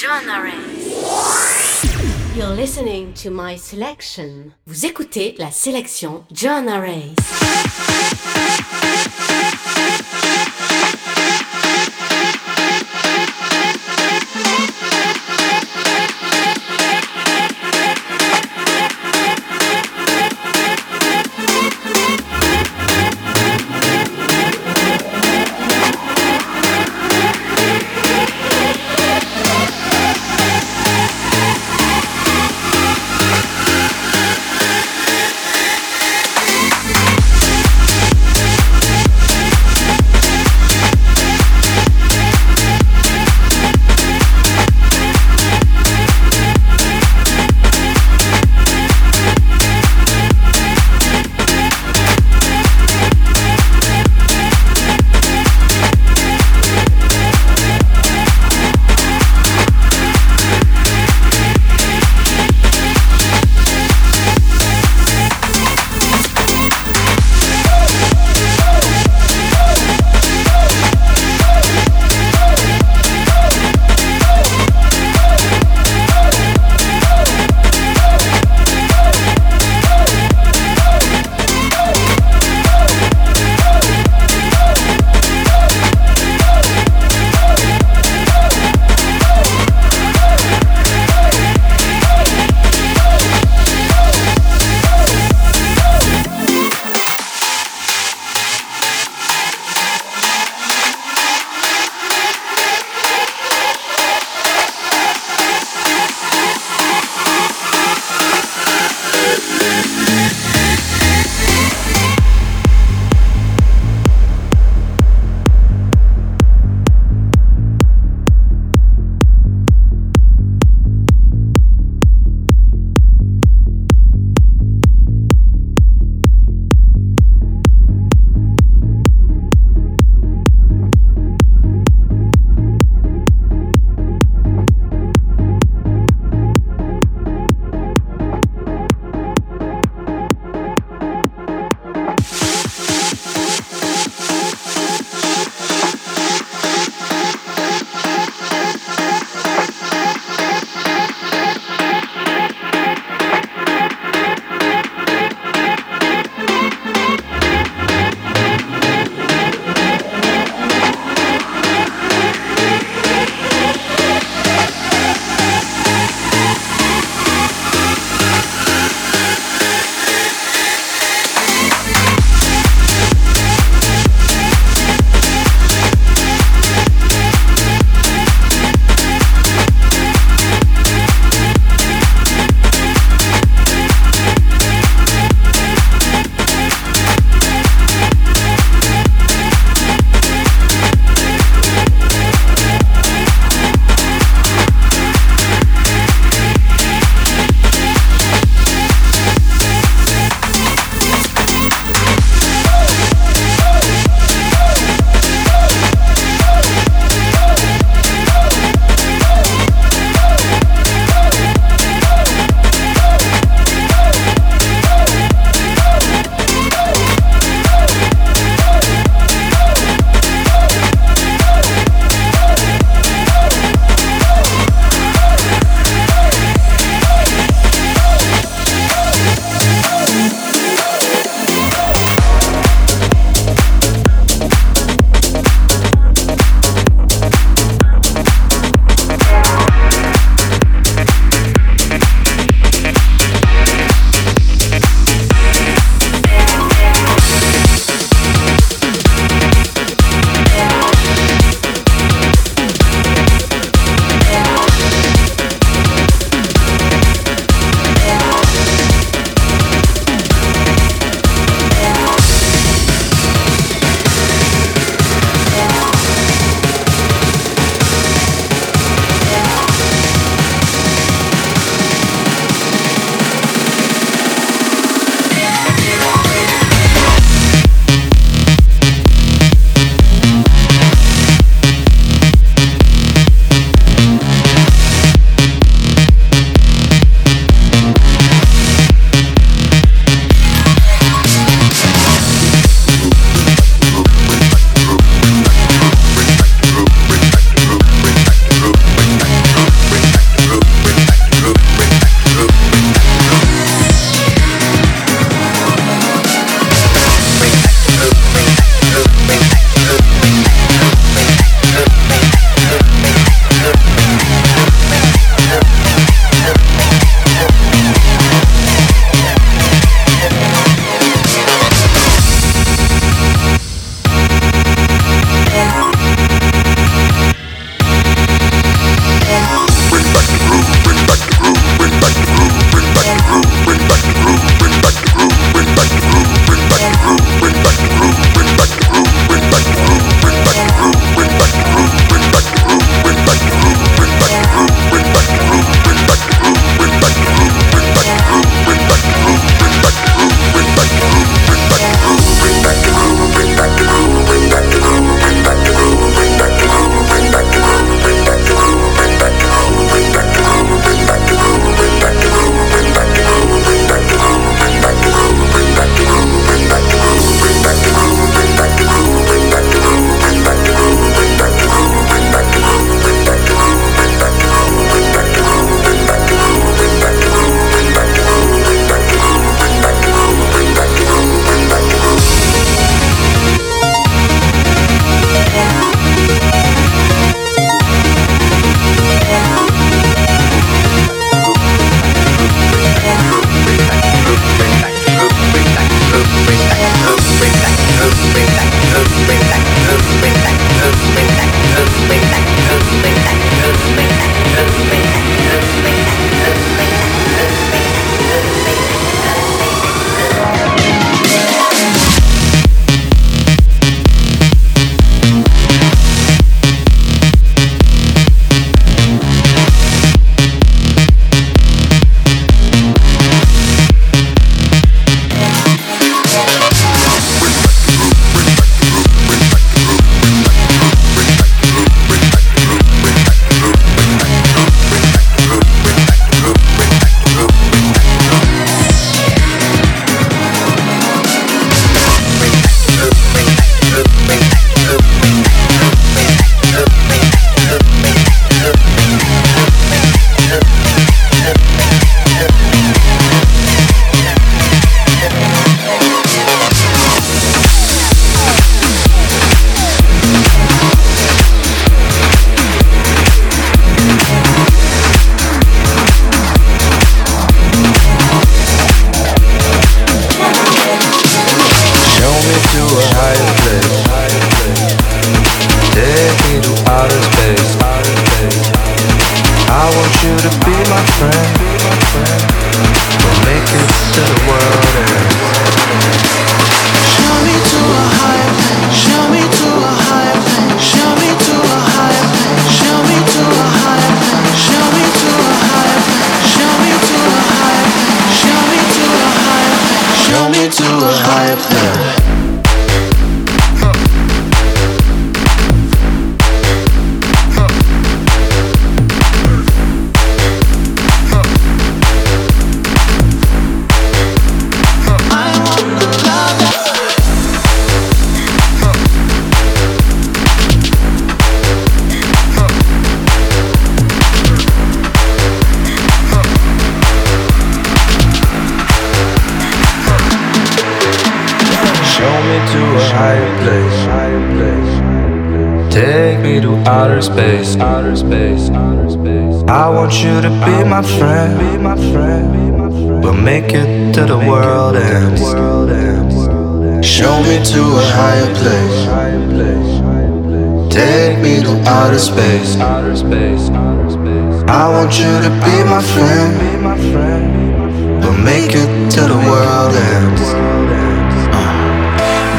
John You're listening to my selection. Vous écoutez la sélection John Arrays.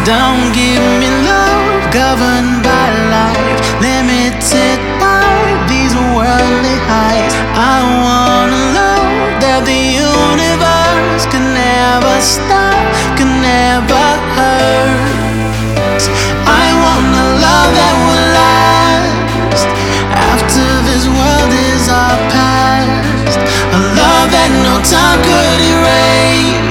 Don't give me love, governed by life, limited by these worldly heights. I want a love that the universe can never stop, can never hurt. I want a love that will last after this world is our past. A love that no time could erase.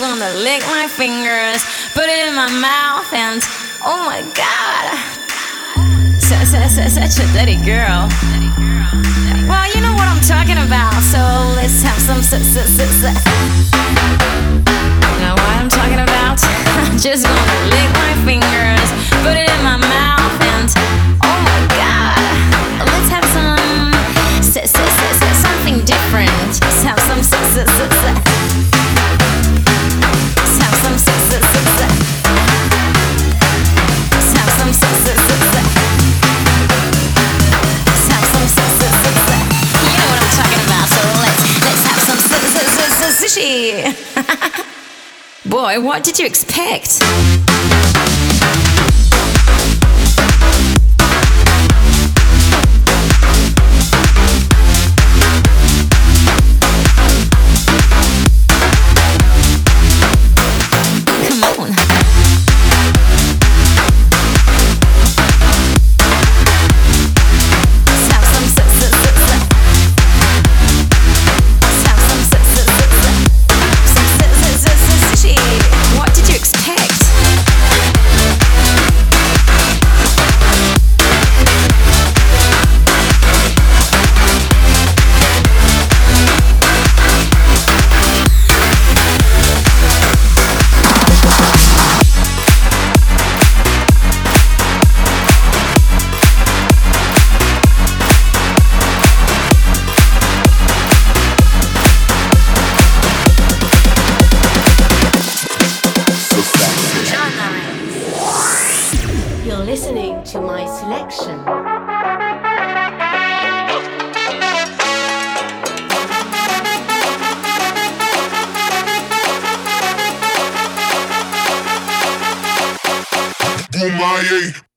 Wanna lick my fingers, put it in my mouth, and oh my god, such, a dirty girl. Well, you know what I'm talking about, so let's have some. Know what I'm talking about? Just wanna lick my fingers, put it in my mouth, and oh my god, let's have some something different. Let's have some. Boy, what did you expect? selection. Boom! Bumaye.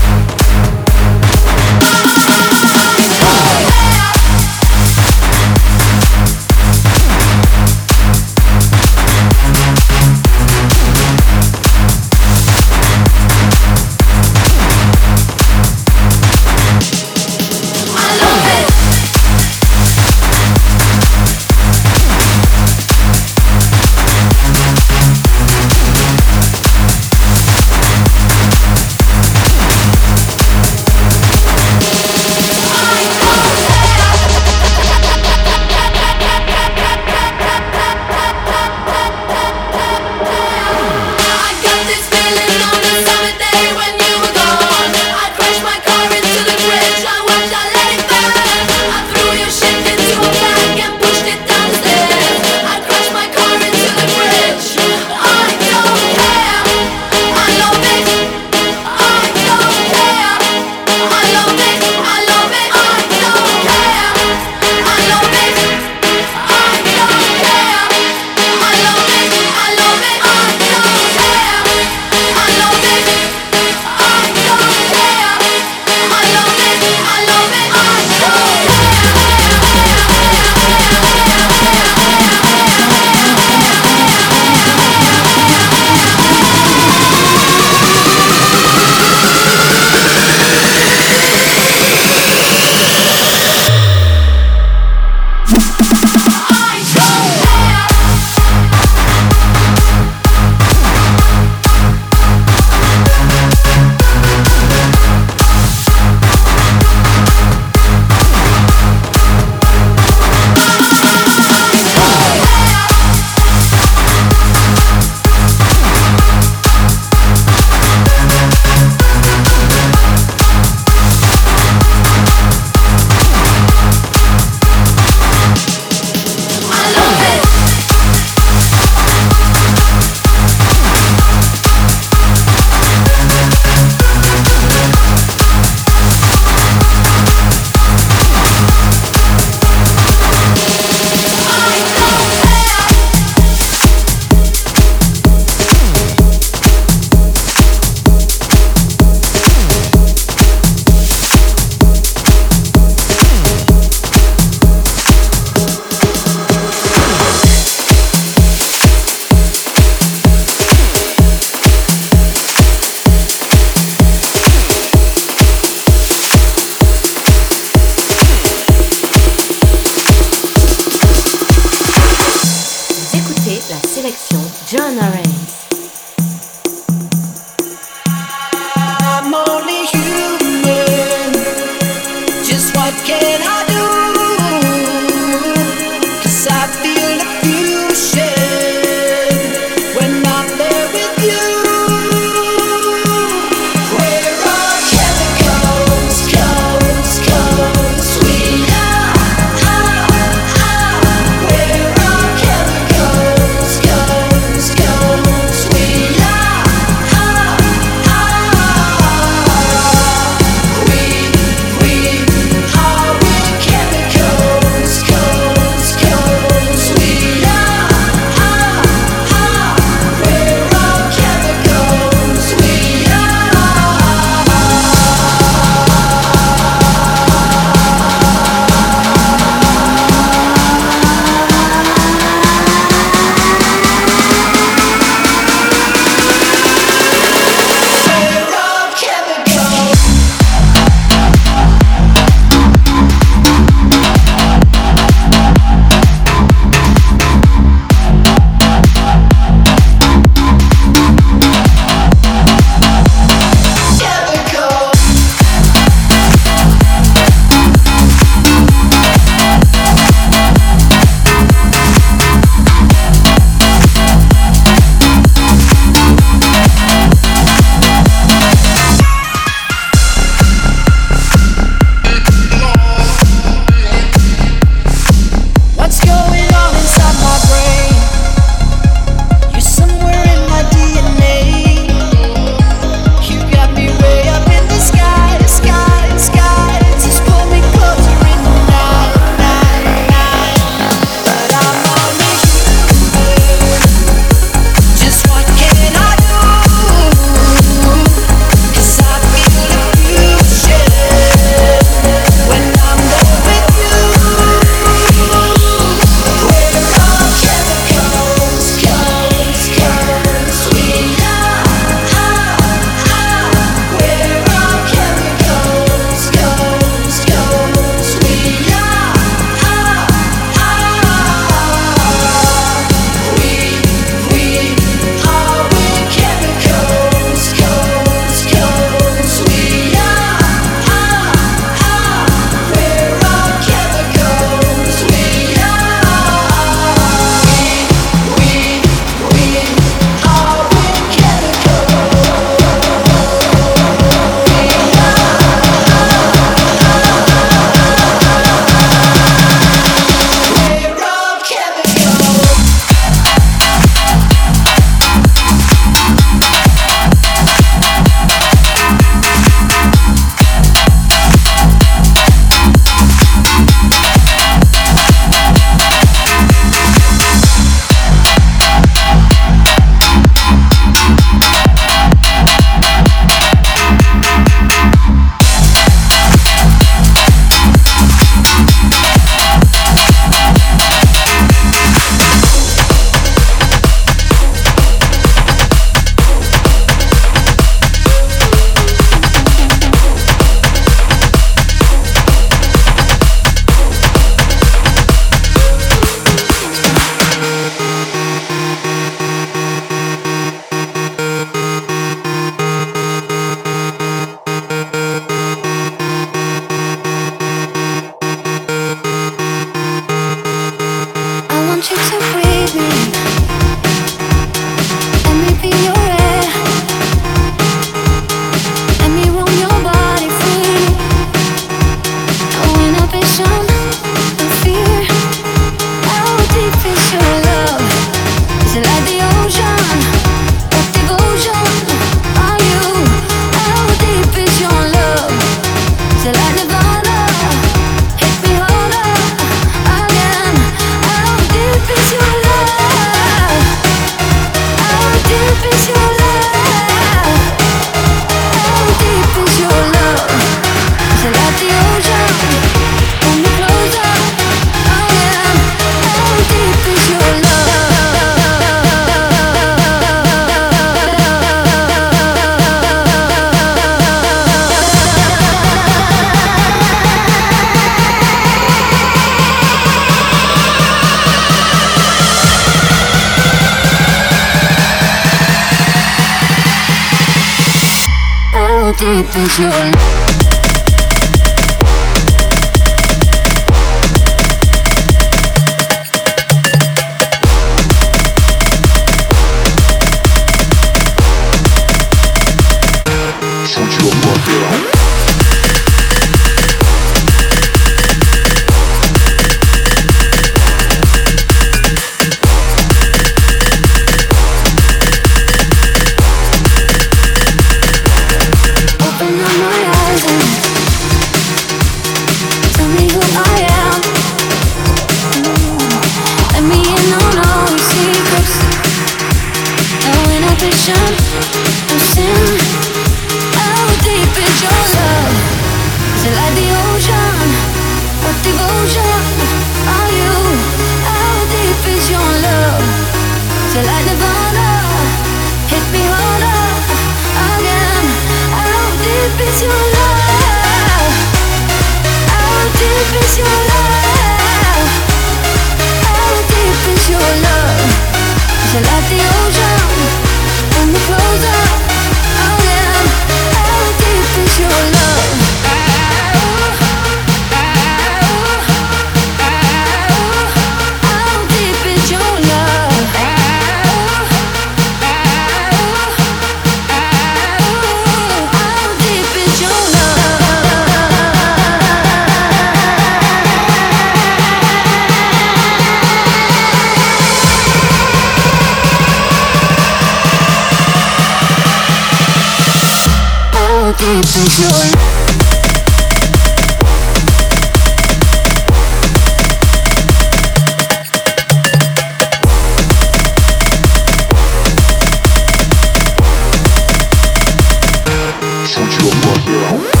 Come.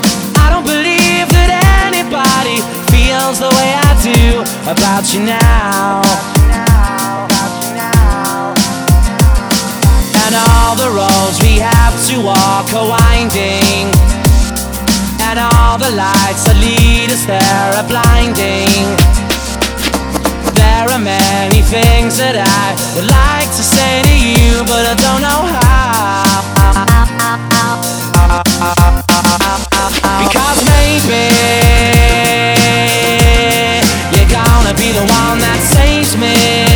Anybody feels the way I do about you now. And all the roads we have to walk are winding. And all the lights that lead us there are blinding. There are many things that I would like to say to you, but I don't know how. Because maybe you're gonna be the one that saves me.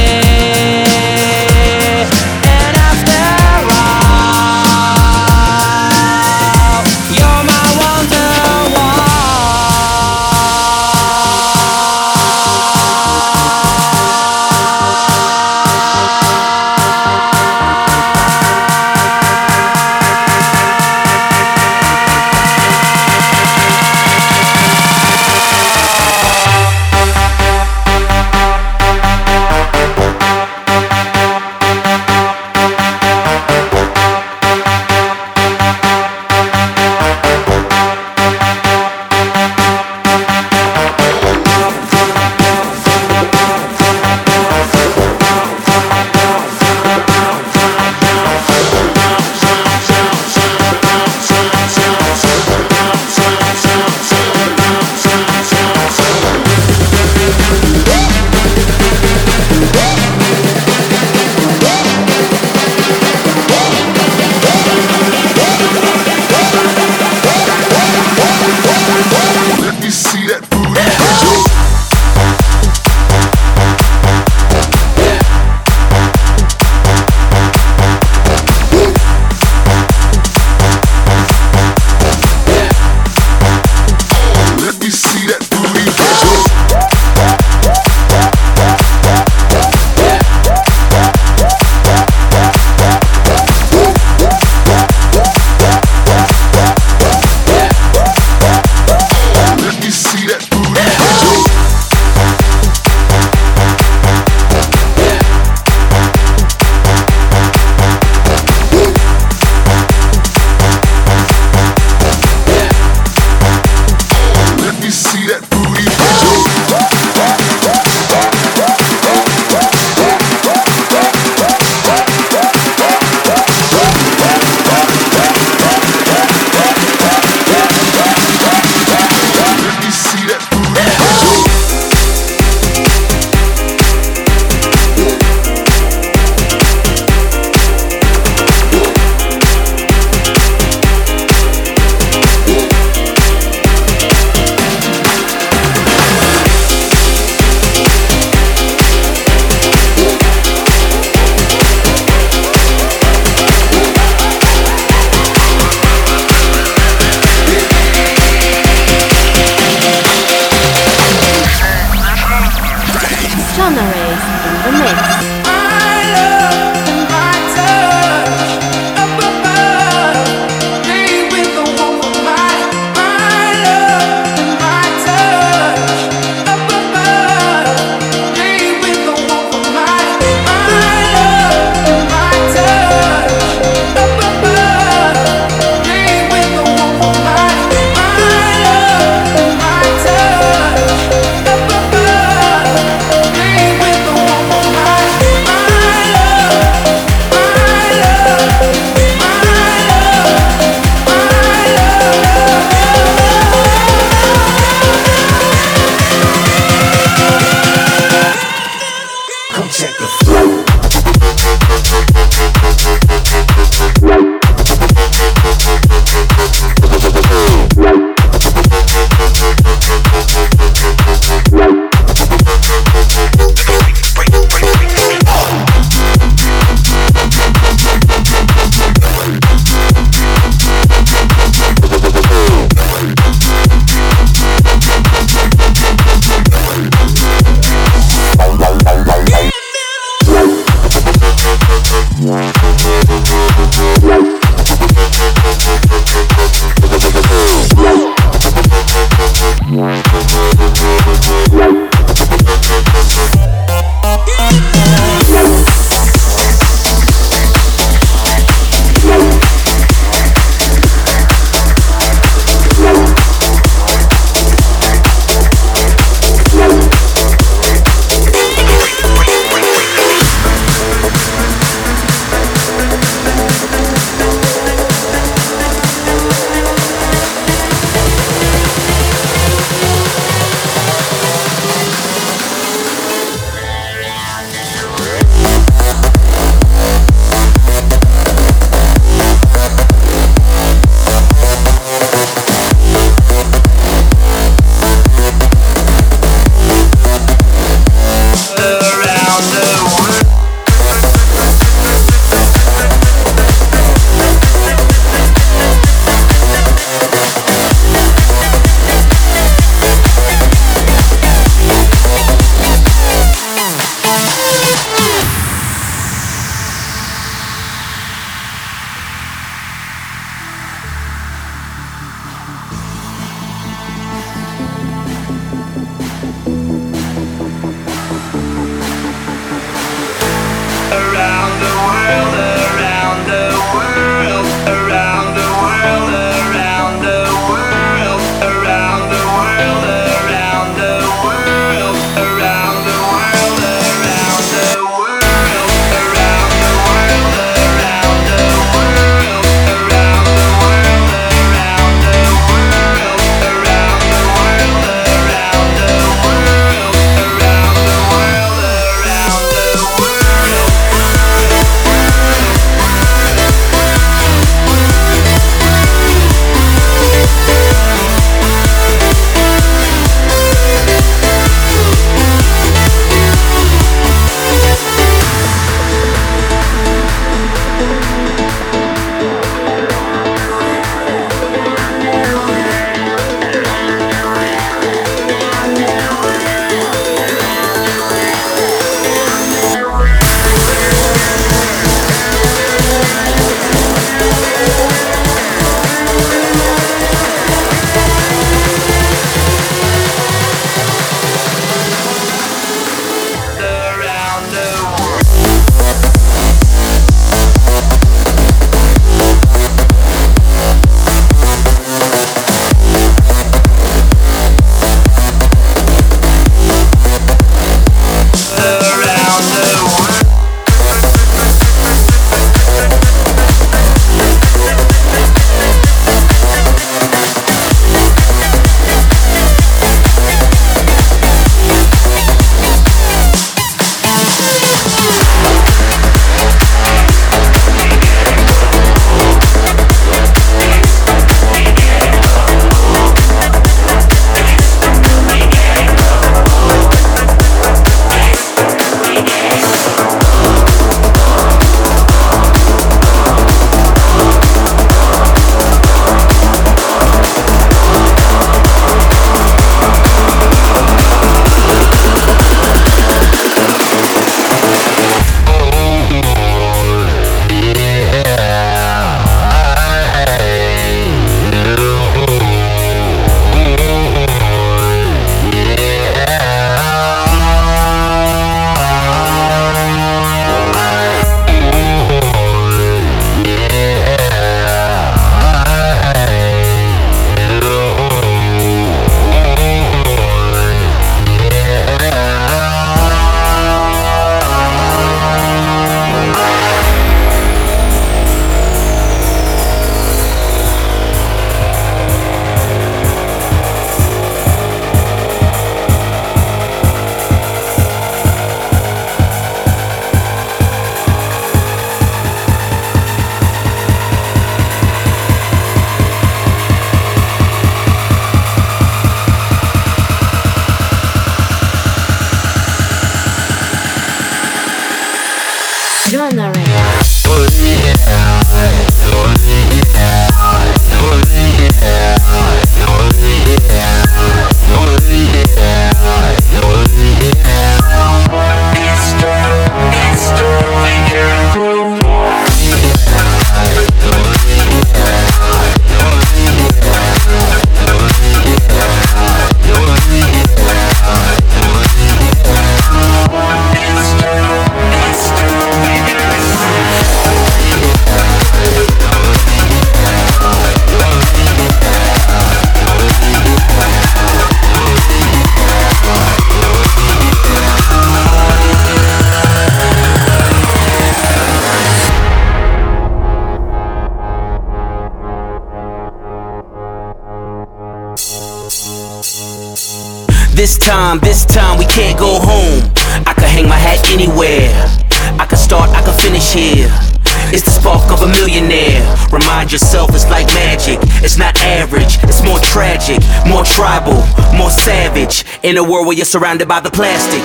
Yourself it's like magic. It's not average, it's more tragic, more tribal, more savage. In a world where you're surrounded by the plastic.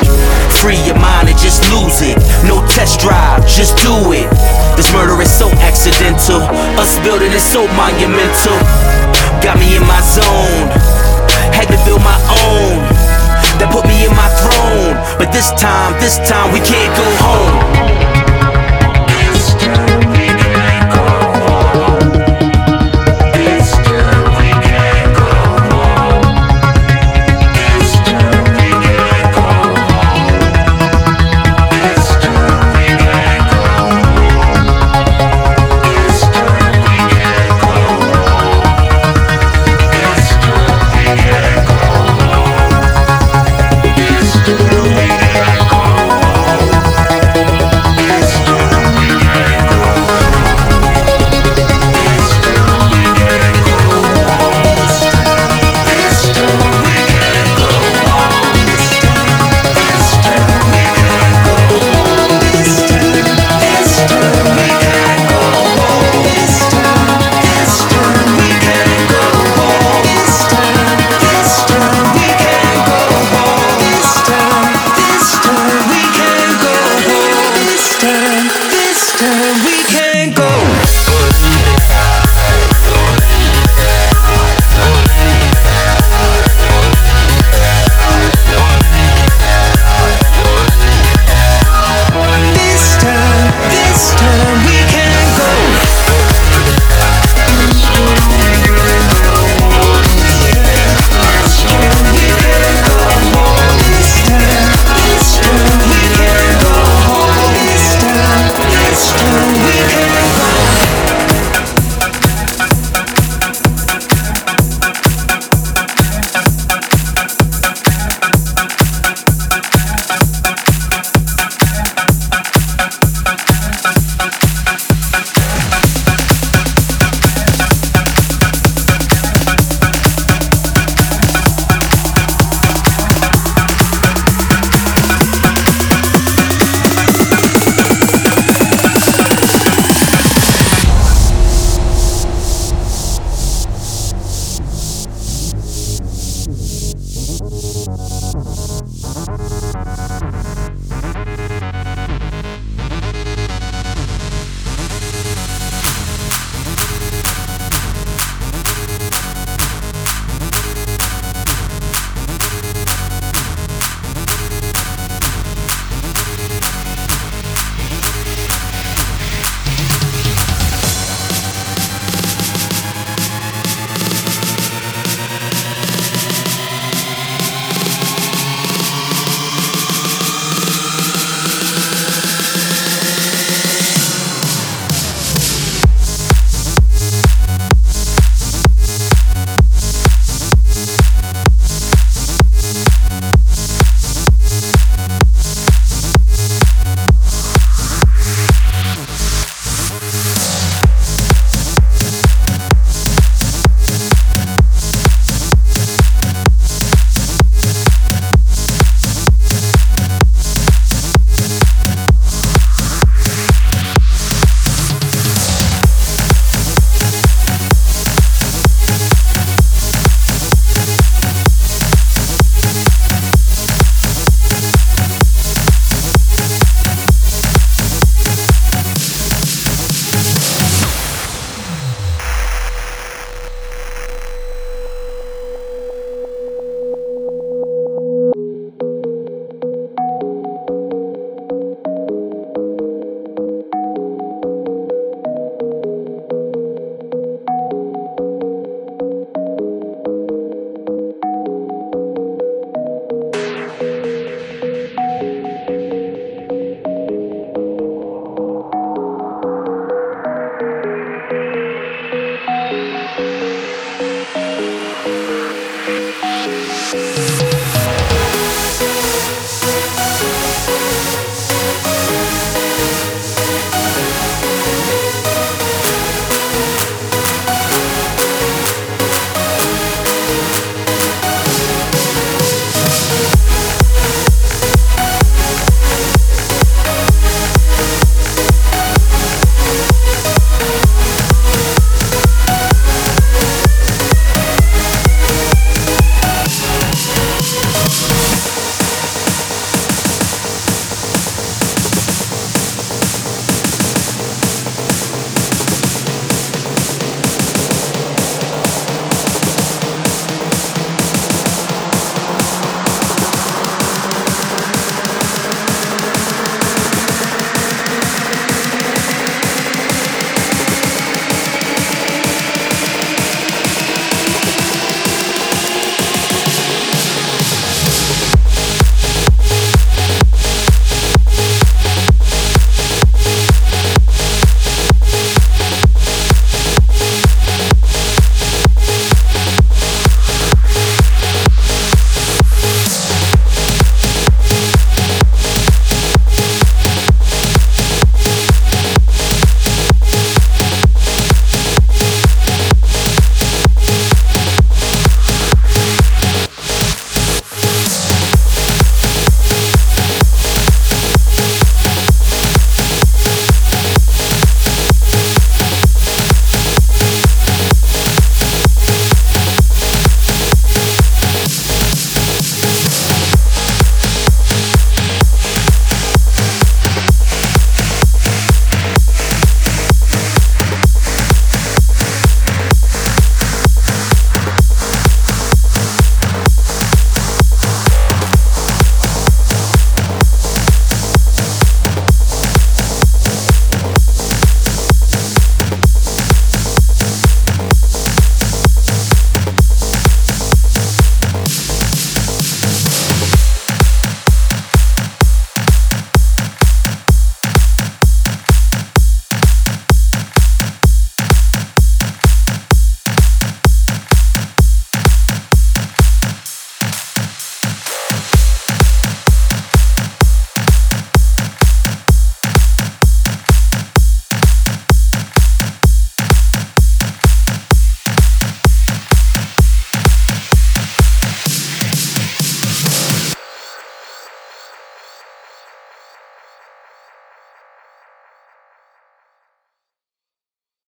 Free your mind and just lose it. No test drive, just do it. This murder is so accidental. Us building is so monumental. Got me in my zone. Had to build my own that put me in my throne. But this time, this time we can't go home.